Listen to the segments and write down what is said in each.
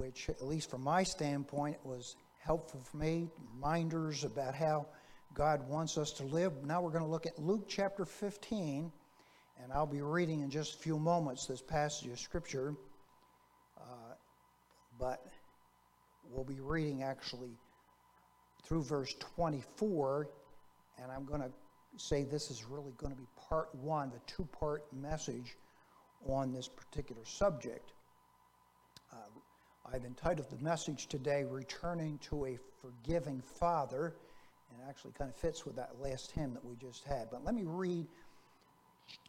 which, at least from my standpoint, was helpful for me. Reminders about how God wants us to live. Now we're going to look at Luke chapter 15, and I'll be reading in just a few moments this passage of Scripture. Uh, but we'll be reading actually through verse 24, and I'm going to say this is really going to be part one, the two part message on this particular subject. I've entitled the message today, Returning to a Forgiving Father, and actually kind of fits with that last hymn that we just had. But let me read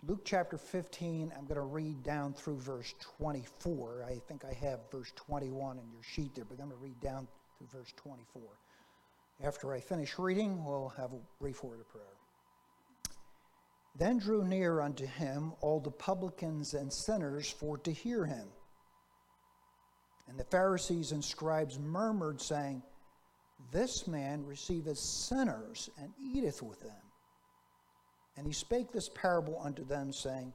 Luke chapter 15. I'm going to read down through verse 24. I think I have verse 21 in your sheet there, but I'm going to read down through verse 24. After I finish reading, we'll have a brief word of prayer. Then drew near unto him all the publicans and sinners for to hear him. And the Pharisees and scribes murmured, saying, This man receiveth sinners and eateth with them. And he spake this parable unto them, saying,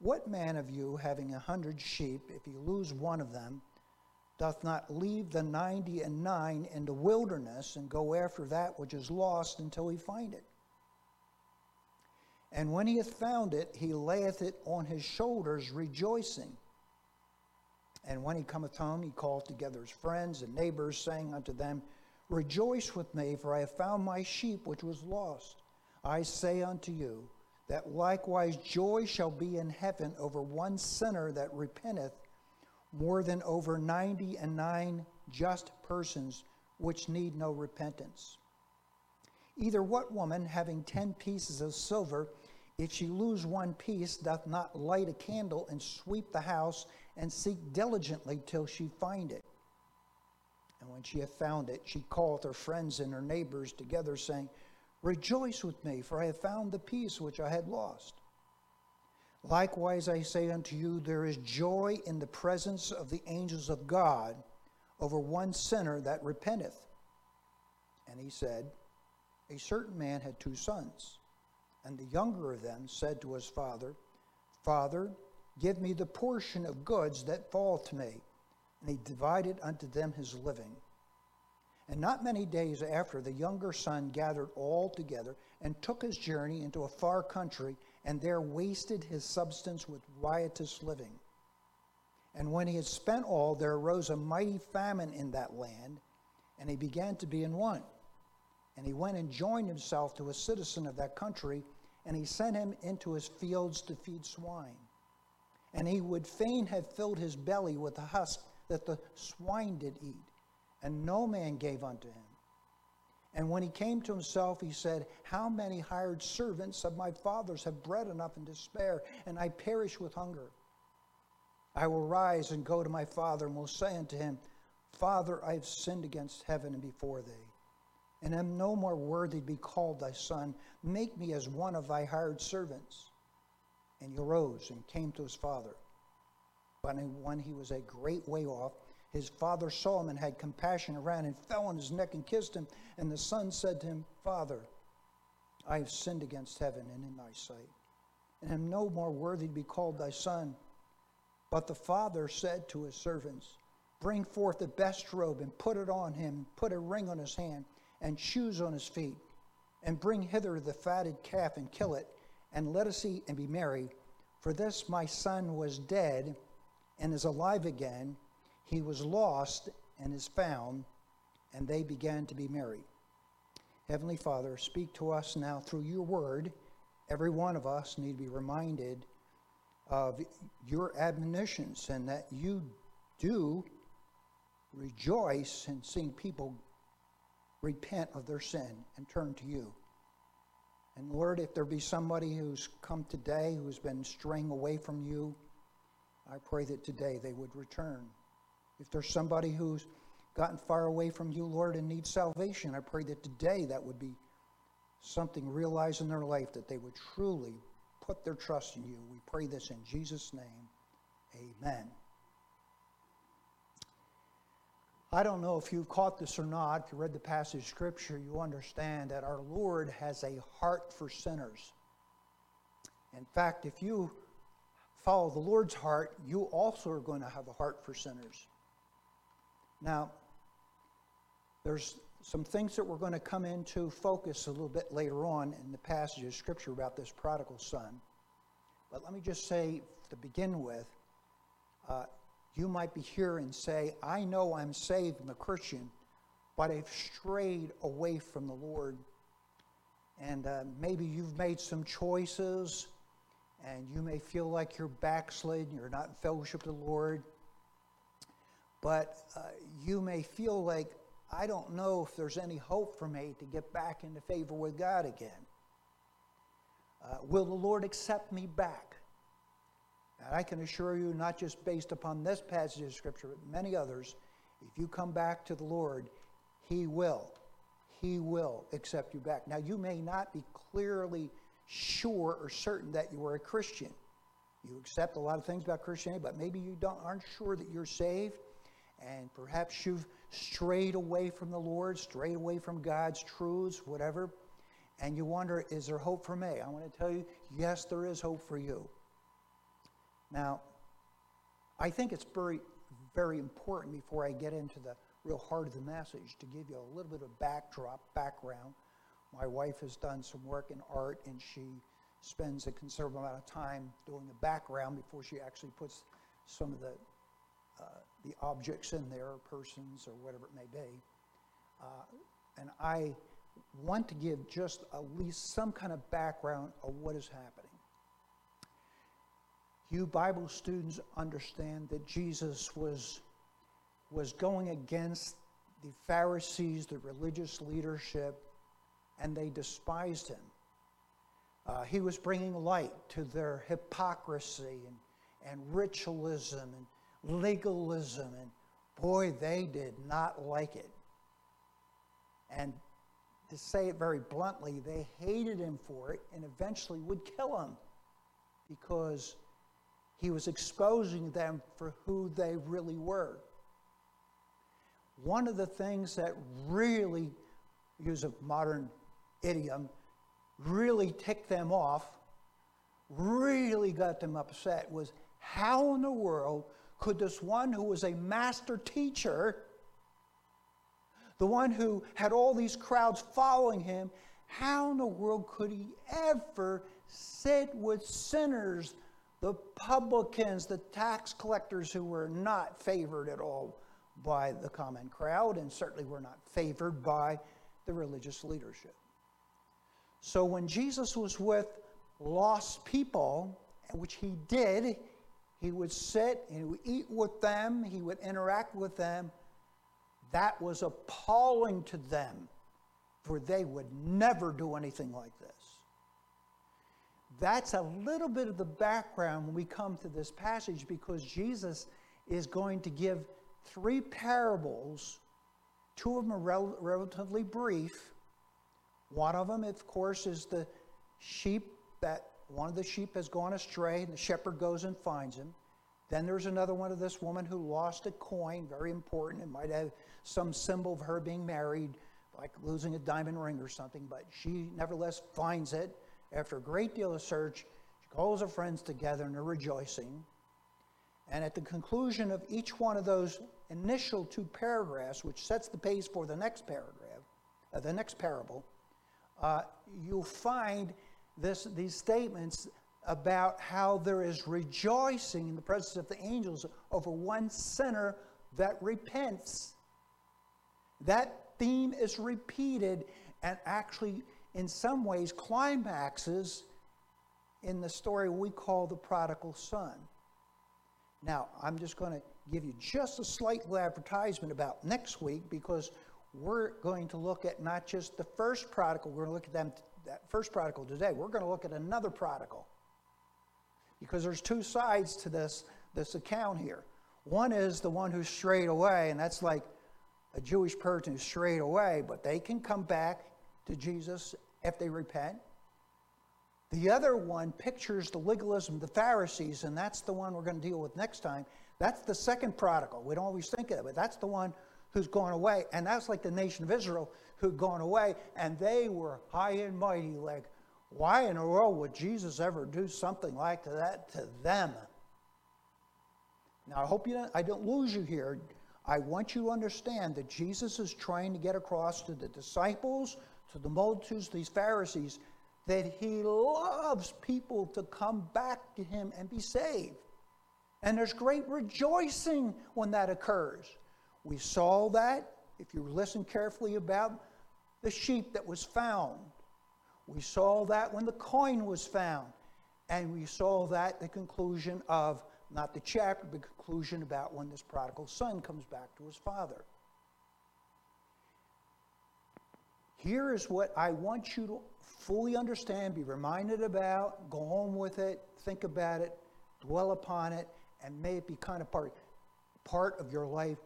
What man of you, having a hundred sheep, if he lose one of them, doth not leave the ninety and nine in the wilderness and go after that which is lost until he find it? And when he hath found it, he layeth it on his shoulders, rejoicing. And when he cometh home, he calleth together his friends and neighbors, saying unto them, Rejoice with me, for I have found my sheep which was lost. I say unto you, that likewise joy shall be in heaven over one sinner that repenteth, more than over ninety and nine just persons which need no repentance. Either what woman, having ten pieces of silver, if she lose one piece, doth not light a candle and sweep the house and seek diligently till she find it? And when she hath found it, she calleth her friends and her neighbors together, saying, Rejoice with me, for I have found the piece which I had lost. Likewise, I say unto you, there is joy in the presence of the angels of God over one sinner that repenteth. And he said, A certain man had two sons. And the younger of them said to his father, Father, give me the portion of goods that fall to me. And he divided unto them his living. And not many days after, the younger son gathered all together and took his journey into a far country, and there wasted his substance with riotous living. And when he had spent all, there arose a mighty famine in that land, and he began to be in want. And he went and joined himself to a citizen of that country and he sent him into his fields to feed swine. And he would fain have filled his belly with the husk that the swine did eat, and no man gave unto him. And when he came to himself, he said, How many hired servants of my father's have bread enough and to spare, and I perish with hunger? I will rise and go to my father, and will say unto him, Father, I have sinned against heaven and before thee and am no more worthy to be called thy son. Make me as one of thy hired servants. And he arose and came to his father. But when he was a great way off, his father saw him and had compassion, ran and fell on his neck and kissed him. And the son said to him, Father, I have sinned against heaven and in thy sight, and am no more worthy to be called thy son. But the father said to his servants, Bring forth the best robe and put it on him, put a ring on his hand and shoes on his feet, and bring hither the fatted calf and kill it, and let us eat and be merry. For this my son was dead and is alive again. He was lost and is found. And they began to be merry. Heavenly Father, speak to us now through your word. Every one of us need to be reminded of your admonitions and that you do rejoice in seeing people repent of their sin and turn to you. And Lord, if there be somebody who's come today who's been straying away from you, I pray that today they would return. If there's somebody who's gotten far away from you, Lord, and needs salvation, I pray that today that would be something realized in their life that they would truly put their trust in you. We pray this in Jesus' name. Amen. I don't know if you've caught this or not. If you read the passage of Scripture, you understand that our Lord has a heart for sinners. In fact, if you follow the Lord's heart, you also are going to have a heart for sinners. Now, there's some things that we're going to come into focus a little bit later on in the passage of Scripture about this prodigal son. But let me just say to begin with, uh, you might be here and say, I know I'm saved, I'm a Christian, but I've strayed away from the Lord. And uh, maybe you've made some choices, and you may feel like you're backslid, you're not in fellowship with the Lord. But uh, you may feel like, I don't know if there's any hope for me to get back into favor with God again. Uh, will the Lord accept me back? And I can assure you, not just based upon this passage of Scripture, but many others, if you come back to the Lord, He will. He will accept you back. Now, you may not be clearly sure or certain that you are a Christian. You accept a lot of things about Christianity, but maybe you don't, aren't sure that you're saved, and perhaps you've strayed away from the Lord, strayed away from God's truths, whatever, and you wonder, is there hope for me? I want to tell you, yes, there is hope for you. Now, I think it's very, very important before I get into the real heart of the message to give you a little bit of backdrop, background. My wife has done some work in art and she spends a considerable amount of time doing the background before she actually puts some of the, uh, the objects in there, or persons or whatever it may be. Uh, and I want to give just at least some kind of background of what is happening you Bible students understand that Jesus was, was going against the Pharisees, the religious leadership, and they despised him. Uh, he was bringing light to their hypocrisy and, and ritualism and legalism, and boy, they did not like it. And to say it very bluntly, they hated him for it and eventually would kill him because he was exposing them for who they really were. One of the things that really, use a modern idiom, really ticked them off, really got them upset was how in the world could this one who was a master teacher, the one who had all these crowds following him, how in the world could he ever sit with sinners the publicans, the tax collectors who were not favored at all by the common crowd and certainly were not favored by the religious leadership. So when Jesus was with lost people, which he did, he would sit and he would eat with them, he would interact with them. That was appalling to them, for they would never do anything like this. That's a little bit of the background when we come to this passage because Jesus is going to give three parables. Two of them are rel- relatively brief. One of them, of course, is the sheep that one of the sheep has gone astray, and the shepherd goes and finds him. Then there's another one of this woman who lost a coin, very important. It might have some symbol of her being married, like losing a diamond ring or something, but she nevertheless finds it after a great deal of search, she calls her friends together and they're rejoicing. And at the conclusion of each one of those initial two paragraphs, which sets the pace for the next paragraph, uh, the next parable, uh, you'll find this, these statements about how there is rejoicing in the presence of the angels over one sinner that repents. That theme is repeated and actually in some ways, climaxes in the story we call the prodigal son. Now, I'm just going to give you just a slight advertisement about next week because we're going to look at not just the first prodigal, we're going to look at them, that first prodigal today. We're going to look at another prodigal because there's two sides to this, this account here. One is the one who strayed away, and that's like a Jewish person who strayed away, but they can come back to Jesus if they repent. The other one pictures the legalism of the Pharisees, and that's the one we're going to deal with next time. That's the second prodigal. We don't always think of it, but that's the one who's gone away. And that's like the nation of Israel who'd gone away, and they were high and mighty, like, why in the world would Jesus ever do something like that to them? Now, I hope you don't, I don't lose you here. I want you to understand that Jesus is trying to get across to the disciples, to the multitudes, these Pharisees, that he loves people to come back to him and be saved. And there's great rejoicing when that occurs. We saw that, if you listen carefully, about the sheep that was found. We saw that when the coin was found. And we saw that the conclusion of not the chapter, but the conclusion about when this prodigal son comes back to his father. Here is what I want you to fully understand, be reminded about, go home with it, think about it, dwell upon it, and may it be kind of part, part of your life.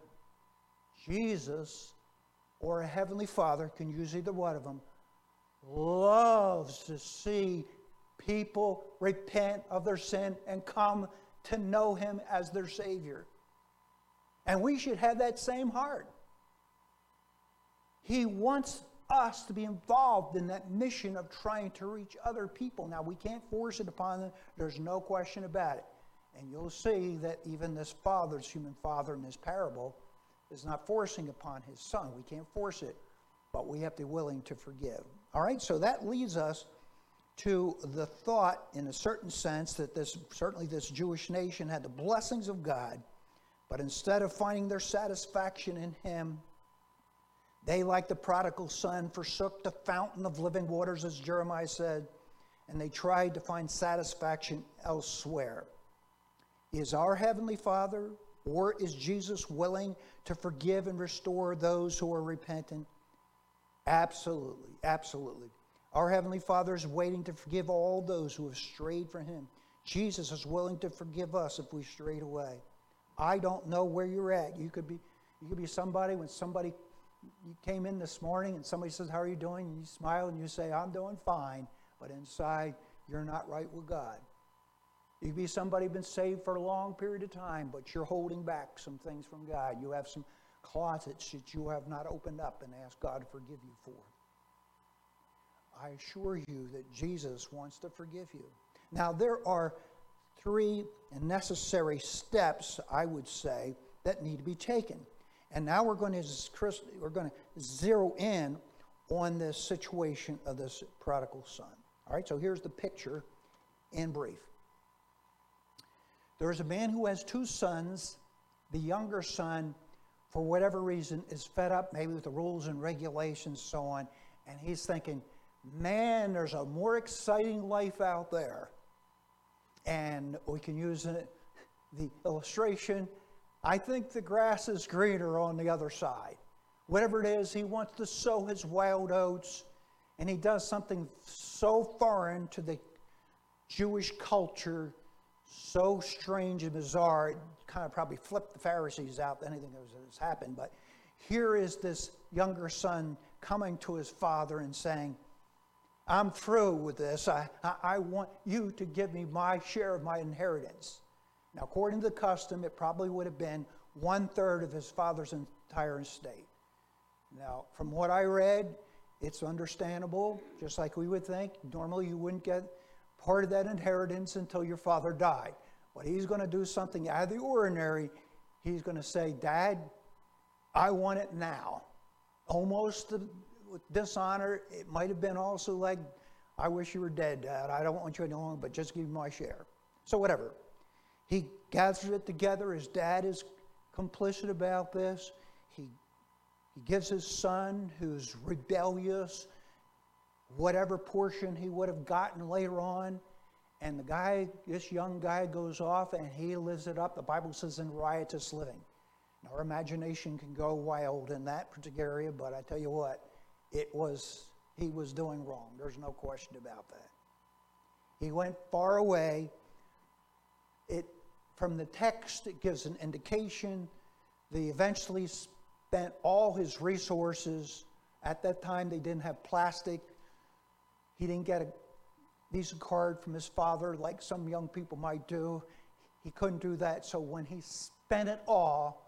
Jesus or a heavenly father, can use either one of them, loves to see people repent of their sin and come to know him as their Savior. And we should have that same heart. He wants us to be involved in that mission of trying to reach other people. Now, we can't force it upon them, there's no question about it. And you'll see that even this father, this human father in this parable, is not forcing upon his son. We can't force it, but we have to be willing to forgive. All right, so that leads us to the thought, in a certain sense, that this certainly this Jewish nation had the blessings of God, but instead of finding their satisfaction in Him, they, like the prodigal son, forsook the fountain of living waters, as Jeremiah said, and they tried to find satisfaction elsewhere. Is our Heavenly Father or is Jesus willing to forgive and restore those who are repentant? Absolutely, absolutely. Our Heavenly Father is waiting to forgive all those who have strayed from Him. Jesus is willing to forgive us if we strayed away. I don't know where you're at. You could be, you could be somebody when somebody you came in this morning and somebody says, How are you doing? And you smile and you say, I'm doing fine. But inside, you're not right with God. You could be somebody been saved for a long period of time, but you're holding back some things from God. You have some closets that you have not opened up and asked God to forgive you for. I assure you that Jesus wants to forgive you. Now, there are three necessary steps, I would say, that need to be taken. And now we're going to we're going to zero in on this situation of this prodigal son. All right, so here's the picture in brief. There's a man who has two sons. The younger son, for whatever reason, is fed up maybe with the rules and regulations, so on, and he's thinking, man, there's a more exciting life out there. And we can use the illustration I think the grass is greener on the other side. Whatever it is, he wants to sow his wild oats, and he does something so foreign to the Jewish culture, so strange and bizarre, it kind of probably flipped the Pharisees out, anything that has happened. But here is this younger son coming to his father and saying, I'm through with this. I, I, I want you to give me my share of my inheritance. Now, according to the custom, it probably would have been one third of his father's entire estate. Now, from what I read, it's understandable, just like we would think. Normally, you wouldn't get part of that inheritance until your father died. But he's going to do something out of the ordinary. He's going to say, Dad, I want it now. Almost with dishonor. It might have been also like, I wish you were dead, Dad. I don't want you any longer, but just give me my share. So, whatever. He gathers it together. His dad is complicit about this. He, he gives his son, who's rebellious, whatever portion he would have gotten later on. And the guy, this young guy, goes off and he lives it up. The Bible says in riotous living. Our imagination can go wild in that particular area, but I tell you what, it was, he was doing wrong. There's no question about that. He went far away. It from the text, it gives an indication that he eventually spent all his resources. At that time, they didn't have plastic. He didn't get a Visa card from his father like some young people might do. He couldn't do that. So when he spent it all,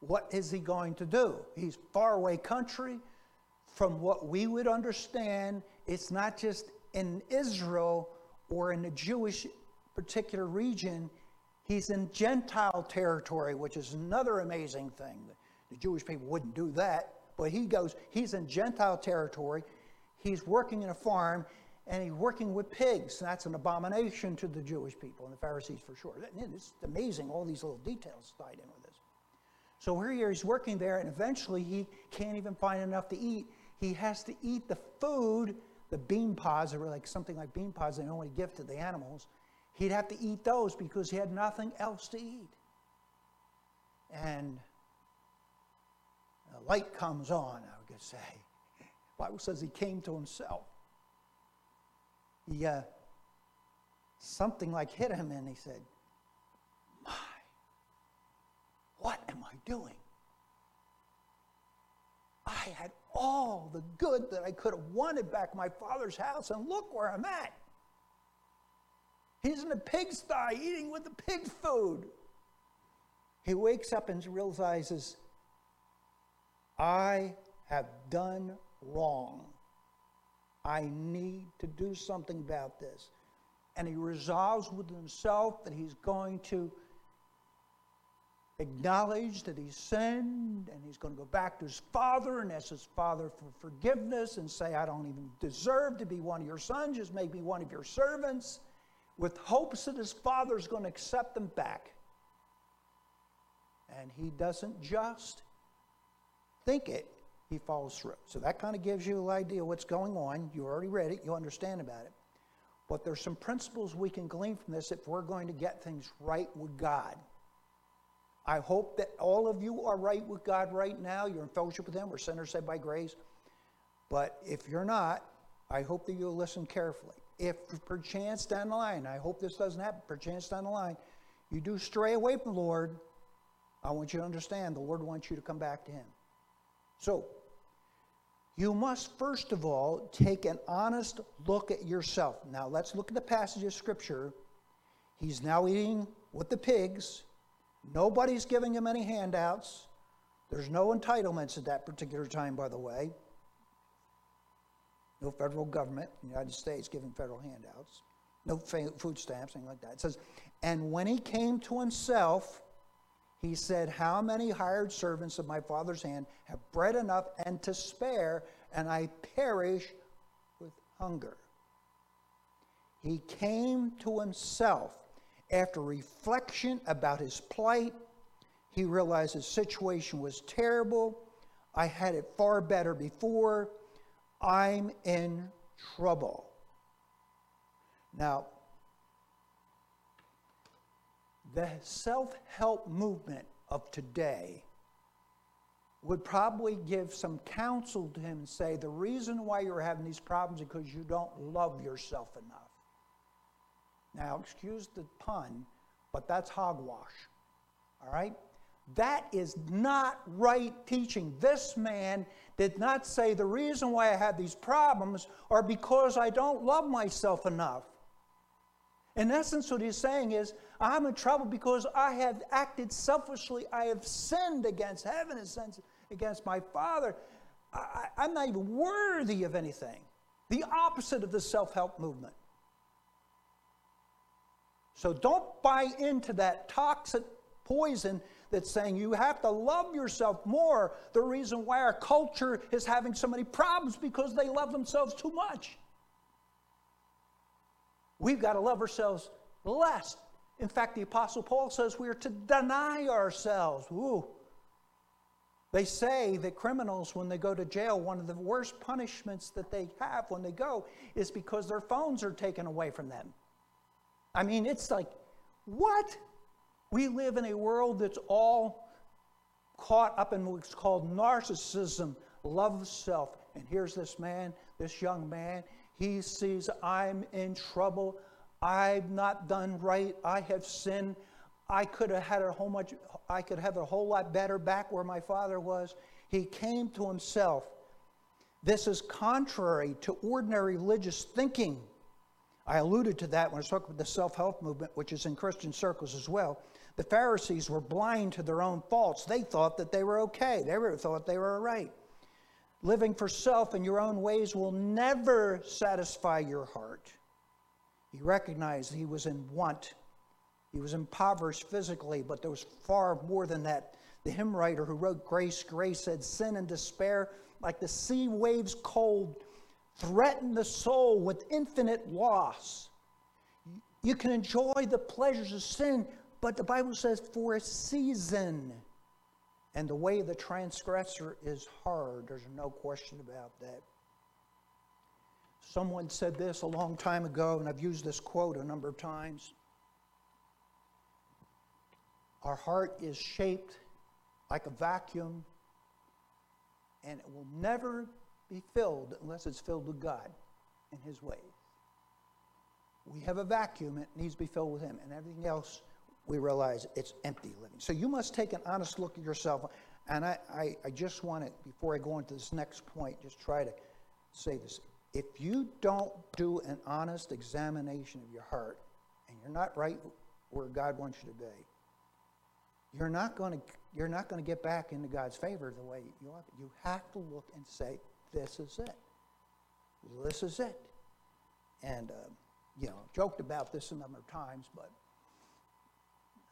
what is he going to do? He's far away country. From what we would understand, it's not just in Israel or in the Jewish particular region, He's in Gentile territory, which is another amazing thing. The Jewish people wouldn't do that. But he goes, he's in Gentile territory. He's working in a farm and he's working with pigs. That's an abomination to the Jewish people and the Pharisees for sure. It's amazing, all these little details tied in with this. So here he's working there, and eventually he can't even find enough to eat. He has to eat the food, the bean pods, or like something like bean pods they only give to the animals. He'd have to eat those because he had nothing else to eat. And the light comes on, I would say. The Bible says he came to himself. He, uh, something like hit him, and he said, My, what am I doing? I had all the good that I could have wanted back in my father's house, and look where I'm at. He's in a pigsty eating with the pig food. He wakes up and realizes, I have done wrong. I need to do something about this. And he resolves with himself that he's going to acknowledge that he's sinned and he's going to go back to his father and ask his father for forgiveness and say, I don't even deserve to be one of your sons, just make me one of your servants, with hopes that his father's going to accept them back. And he doesn't just think it, he follows through. So that kind of gives you an idea what's going on. You already read it, you understand about it. But there's some principles we can glean from this if we're going to get things right with God. I hope that all of you are right with God right now. You're in fellowship with Him. We're sinners saved by grace. But if you're not, I hope that you'll listen carefully. If perchance down the line, I hope this doesn't happen, perchance down the line, you do stray away from the Lord, I want you to understand the Lord wants you to come back to Him. So, you must first of all take an honest look at yourself. Now, let's look at the passage of Scripture. He's now eating with the pigs. Nobody's giving him any handouts. There's no entitlements at that particular time, by the way. No federal government in the United States giving federal handouts. No food stamps, anything like that. It says, And when he came to himself, he said, How many hired servants of my father's hand have bread enough and to spare, and I perish with hunger? He came to himself after reflection about his plight. He realized his situation was terrible. I had it far better before. I'm in trouble. Now, the self help movement of today would probably give some counsel to him and say, The reason why you're having these problems is because you don't love yourself enough. Now, excuse the pun, but that's hogwash. All right? That is not right teaching. This man did not say the reason why I have these problems are because I don't love myself enough. In essence, what he's saying is, I'm in trouble because I have acted selfishly. I have sinned against heaven and sinned against my Father. I, am not even worthy of anything. The opposite of the self help movement. So don't buy into that toxic poison that's saying you have to love yourself more. The reason why our culture is having so many problems because they love themselves too much. We've got to love ourselves less. In fact, the Apostle Paul says we are to deny ourselves. Ooh. They say that criminals, when they go to jail, one of the worst punishments that they have when they go is because their phones are taken away from them. I mean, it's like, what? We live in a world that's all caught up in what's called narcissism, love of self. And here's this man, this young man, he sees, I'm in trouble. I've not done right. I have sinned. I could have had a whole much, I could have a whole lot better back where my father was. He came to himself. This is contrary to ordinary religious thinking. I alluded to that when I was talking about the self help movement, which is in Christian circles as well. The Pharisees were blind to their own faults. They thought that they were okay, they were, thought they were right. Living for self in your own ways will never satisfy your heart. He recognized he was in want. He was impoverished physically, but there was far more than that The hymn writer who wrote Grace, Grace said, Sin and despair, like the sea waves cold, threaten the soul with infinite loss. You can enjoy the pleasures of sin, but the Bible says for a season. And the way of the transgressor is hard. There's no question about that. Someone said this a long time ago, and I've used this quote a number of times. Our heart is shaped like a vacuum, and it will never be filled unless it's filled with God and His ways. We have a vacuum, it needs to be filled with Him, and everything else we realize it's empty living. So you must take an honest look at yourself. And I, I, I just want to, before I go into this next point, just try to say this. If you don't do an honest examination of your heart, and you're not right where God wants you to be, you're not going to you're not going to get back into God's favor the way you ought. You have to look and say, "This is it. This is it." And uh, you know, joked about this a number of times, but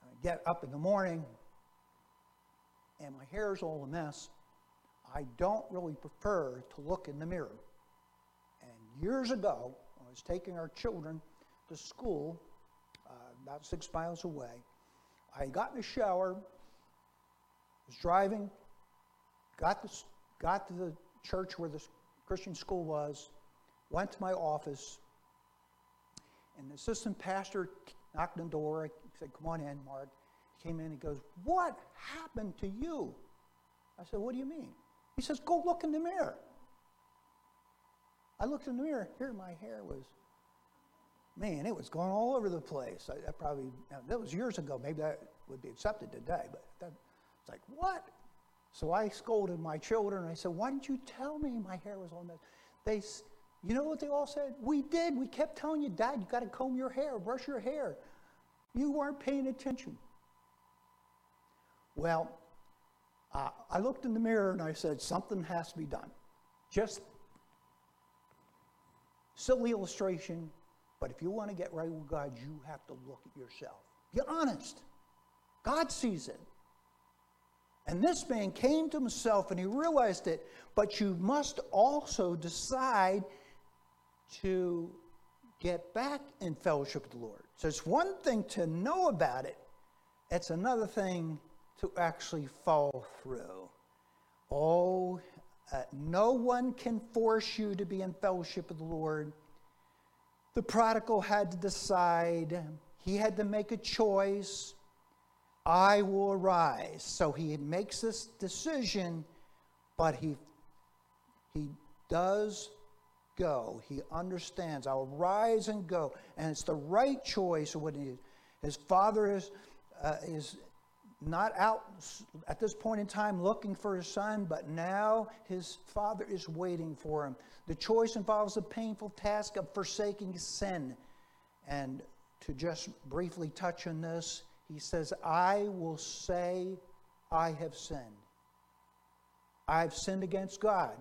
I get up in the morning and my hair's all a mess. I don't really prefer to look in the mirror. And years ago, I was taking our children to school, uh, about six miles away. I got in the shower, was driving, got, the, got to the church where the Christian school was, went to my office, and the assistant pastor knocked on the door. Said, Come on in, Mark. He came in and he goes, What happened to you? I said, What do you mean? He says, Go look in the mirror. I looked in the mirror. Here, my hair was, man, it was going all over the place. I, I probably, that was years ago. Maybe that would be accepted today, but that, it's like, what? So I scolded my children. I said, Why didn't you tell me my hair was on this? They, you know what they all said? We did. We kept telling you, Dad, you got to comb your hair, brush your hair. You weren't paying attention. Well, uh, I looked in the mirror and I said, something has to be done. Just silly illustration, but if you want to get right with God, you have to look at yourself. Be honest. God sees it. And this man came to himself and he realized it, but you must also decide to get back in fellowship with the Lord. So it's one thing to know about it, it's another thing to actually fall through. Oh, uh, no one can force you to be in fellowship with the Lord. The prodigal had to decide, he had to make a choice. I will arise. So he makes this decision, but he, he does go. He understands. I'll rise and go. And it's the right choice when he, his father is, uh, is not out at this point in time looking for his son, but now his father is waiting for him. The choice involves the painful task of forsaking sin. And to just briefly touch on this, he says, I will say, I have sinned. I've sinned against God.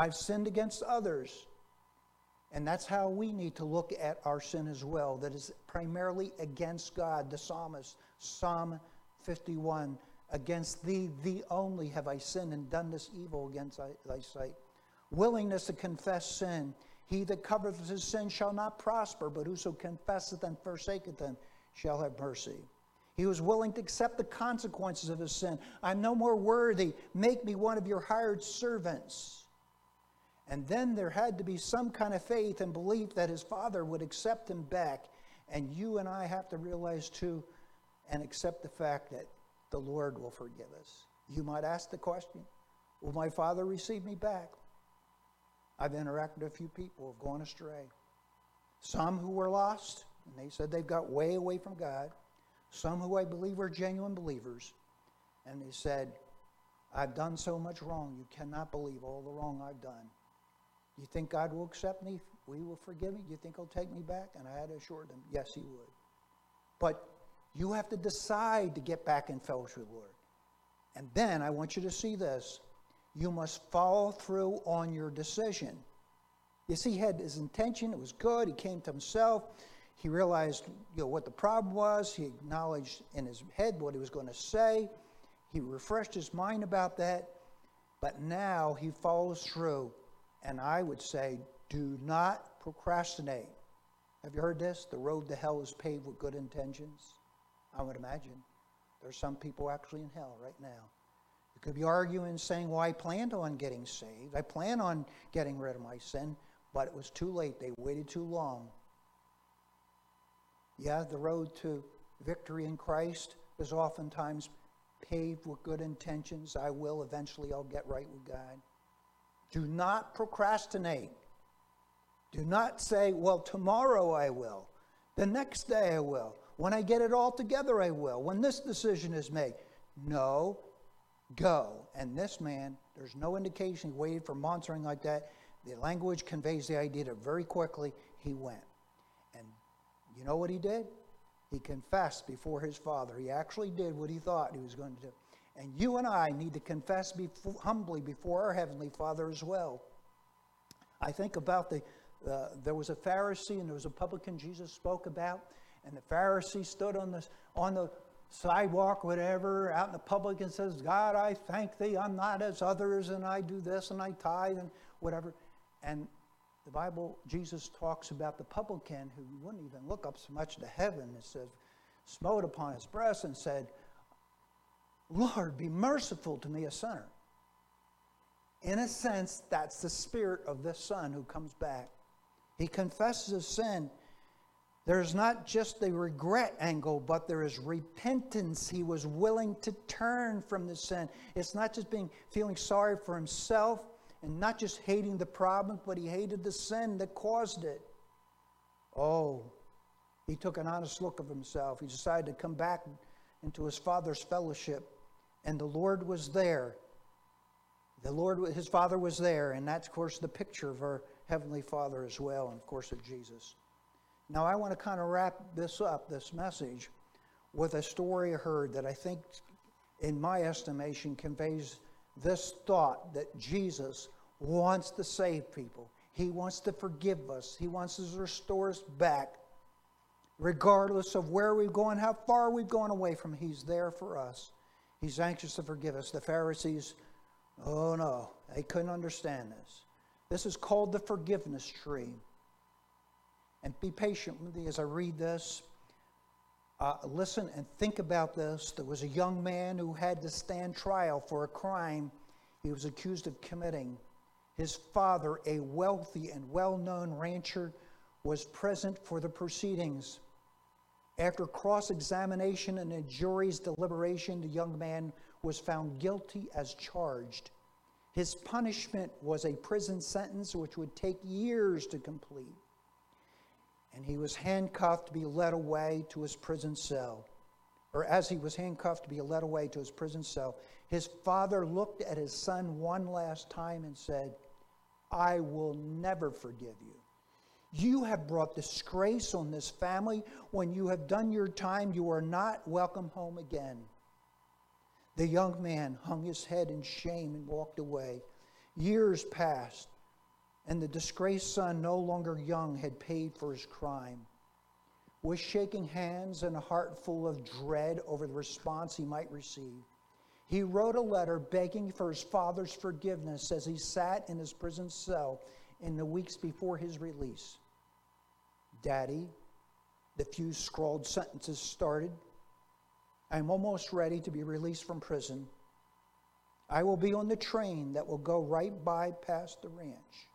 I've sinned against others. And that's how we need to look at our sin as well, that is primarily against God. The psalmist, Psalm 51 Against thee, thee only, have I sinned and done this evil against thy, sight. Willingness to confess sin. He that covereth his sin shall not prosper, but whoso confesseth and forsaketh them shall have mercy. He was willing to accept the consequences of his sin. I'm no more worthy. Make me one of your hired servants. And then there had to be some kind of faith and belief that his father would accept him back. And you and I have to realize, too, and accept the fact that the Lord will forgive us. You might ask the question Will my father receive me back? I've interacted with a few people who have gone astray. Some who were lost, and they said they've got way away from God. Some who I believe are genuine believers, and they said, I've done so much wrong, you cannot believe all the wrong I've done. You think God will accept me? We will forgive me? You think He'll take me back? And I had assured them, yes, He would. But you have to decide to get back in fellowship with the Lord. And then I want you to see this. You must follow through on your decision. You see, he had his intention, it was good. He came to himself. He realized you know, what the problem was. He acknowledged in his head what he was going to say. He refreshed his mind about that, but now he follows through. And I would say, do not procrastinate. Have you heard this? The road to hell is paved with good intentions. I would imagine. There's some people actually in hell right now. You could be arguing, saying, Well, I planned on getting saved. I plan on getting rid of my sin, but it was too late. They waited too long. Yeah, the road to victory in Christ is oftentimes paved with good intentions. I will eventually, I'll get right with God. Do not procrastinate. Do not say, Well, tomorrow I will. The next day I will. When I get it all together, I will. When this decision is made. No, go. And this man, there's no indication he waited for monitoring like that. The language conveys the idea that very quickly he went. And you know what he did? He confessed before his father. He actually did what he thought he was going to do. And you and I need to confess before, humbly before our Heavenly Father as well. I think about the, uh, there was a Pharisee and there was a publican Jesus spoke about, and the Pharisee stood on the, on the sidewalk, whatever, out in the public and says, God, I thank thee, I'm not as others, and I do this, and I tithe, and whatever. And the Bible, Jesus talks about the publican who wouldn't even look up so much to heaven. and says, smote upon his breast and said, Lord, be merciful to me, a sinner. In a sense, that's the spirit of the son who comes back. He confesses his sin. There's not just the regret angle, but there is repentance. He was willing to turn from the sin. It's not just being feeling sorry for himself, and not just hating the problem, but he hated the sin that caused it. Oh, he took an honest look of himself. He decided to come back into his father's fellowship, and the Lord was there. The Lord, his father was there, and that's, of course, the picture of our Heavenly Father as well, and of course, of Jesus. Now, I want to kind of wrap this up, this message, with a story I heard that I think, in my estimation, conveys this thought that Jesus wants to save people. He wants to forgive us. He wants to restore us back. Regardless of where we've gone, how far we've gone away from He's there for us. He's anxious to forgive us. The Pharisees, oh no, they couldn't understand this. This is called the forgiveness tree. And be patient with me as I read this. Uh, listen and think about this. There was a young man who had to stand trial for a crime he was accused of committing. His father, a wealthy and well known rancher, was present for the proceedings. After cross examination and a jury's deliberation, the young man was found guilty as charged. His punishment was a prison sentence which would take years to complete and he was handcuffed to be led away to his prison cell. Or as he was handcuffed to be led away to his prison cell, his father looked at his son one last time and said, I will never forgive you. You have brought disgrace on this family. When you have done your time, you are not welcome home again. The young man hung his head in shame and walked away. Years passed and the disgraced son, no longer young, had paid for his crime. With shaking hands and a heart full of dread over the response he might receive, he wrote a letter begging for his father's forgiveness as he sat in his prison cell in the weeks before his release. Daddy, the few scrawled sentences started. I'm almost ready to be released from prison. I will be on the train that will go right by past the ranch.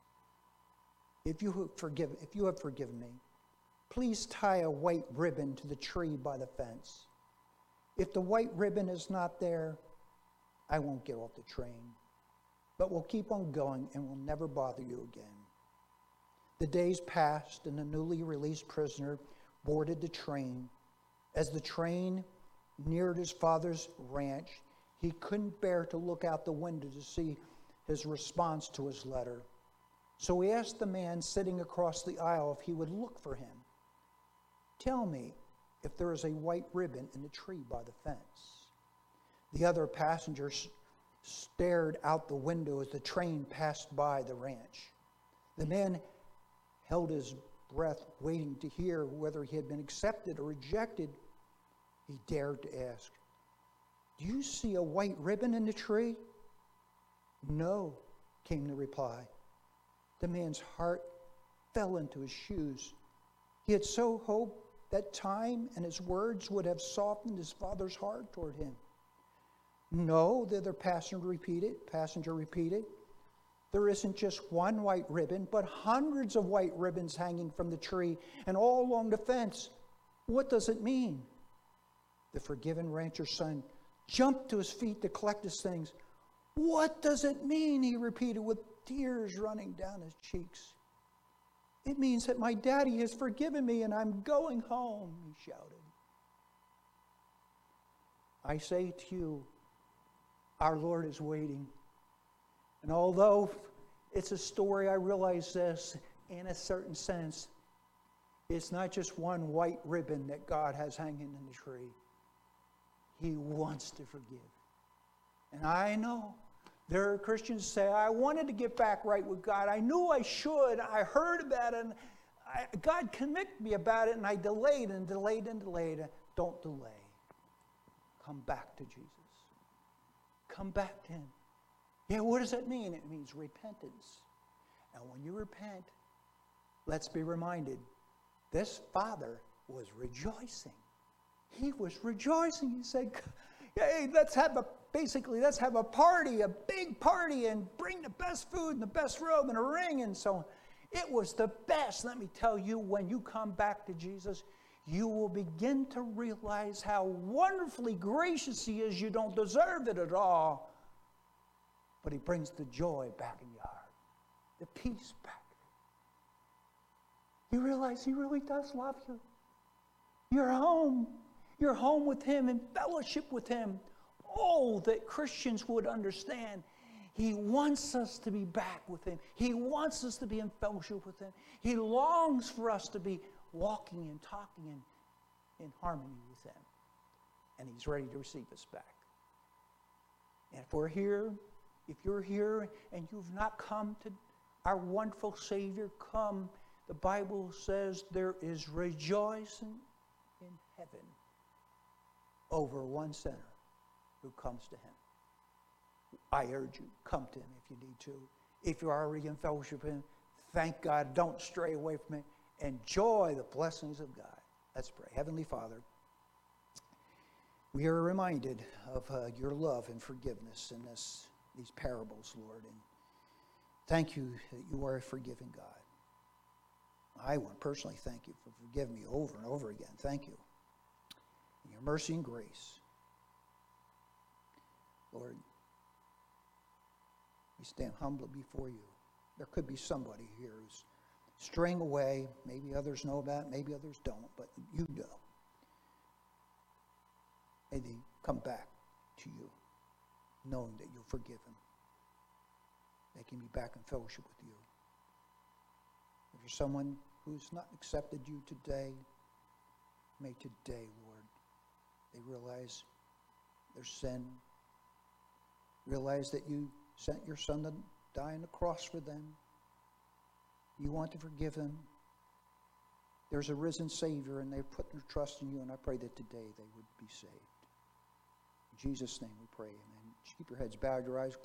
If you if you have forgiven me, please tie a white ribbon to the tree by the fence. If the white ribbon is not there, I won't get off the train. But we'll keep on going and we'll never bother you again. The days passed and the newly released prisoner boarded the train. As the train neared his father's ranch, he couldn't bear to look out the window to see his response to his letter. So he asked the man sitting across the aisle if he would look for him. Tell me if there is a white ribbon in the tree by the fence. The other passengers stared out the window as the train passed by the ranch. The man held his breath, waiting to hear whether he had been accepted or rejected. He dared to ask, Do you see a white ribbon in the tree? No, came the reply. The man's heart fell into his shoes. He had so hoped that time and his words would have softened his father's heart toward him. No, the other passenger repeated, passenger repeated. There isn't just one white ribbon, but hundreds of white ribbons hanging from the tree and all along the fence. What does it mean? The forgiven rancher's son jumped to his feet to collect his things. What does it mean? He repeated with tears running down his cheeks. It means that my daddy has forgiven me and I'm going home, he shouted. I say to you, our Lord is waiting. And although it's a story, I realize this in a certain sense. It's not just one white ribbon that God has hanging in the tree. He wants to forgive. And I know there are Christians say, I wanted to get back right with God. I knew I should. I heard about it. And I, God convicted me about it, and I delayed and delayed and delayed. Don't delay. Come back to Jesus. Come back to Him. Yeah, what does that mean? It means repentance. And when you repent, let's be reminded this father was rejoicing. He was rejoicing. He said, Hey, let's have a basically let's have a party, a big party, and bring the best food and the best robe and a ring and so on. It was the best. Let me tell you, when you come back to Jesus, you will begin to realize how wonderfully gracious He is. You don't deserve it at all. But He brings the joy back in your heart, the peace back. You realize He really does love you. You're home. You're home with Him in fellowship with Him. Oh, that Christians would understand. He wants us to be back with Him. He wants us to be in fellowship with Him. He longs for us to be walking and talking in, in harmony with Him. And He's ready to receive us back. And if we're here, if you're here and you've not come to our wonderful Savior, come. The Bible says there is rejoicing in heaven over one sinner who comes to him. I urge you, come to him if you need to. If you're already in fellowship with him, thank God. Don't stray away from it. Enjoy the blessings of God. Let's pray. Heavenly Father, we are reminded of uh, your love and forgiveness in this, these parables, Lord. And thank you that you are a forgiving God. I want personally thank you for forgiving me over and over again. Thank you. In your mercy and grace. Lord, we stand humbly before you. There could be somebody here who's straying away. Maybe others know about it, maybe others don't, but you know. May they come back to you, knowing that you'll forgive them. They can be back in fellowship with you. If you're someone who's not accepted you today, may today, Lord, they realize their sin, realize that you sent your son to die on the cross for them. You want to forgive them. There's a risen Savior, and they've put their trust in you, and I pray that today they would be saved. In Jesus' name we pray. Amen. Keep your heads bowed, your eyes closed.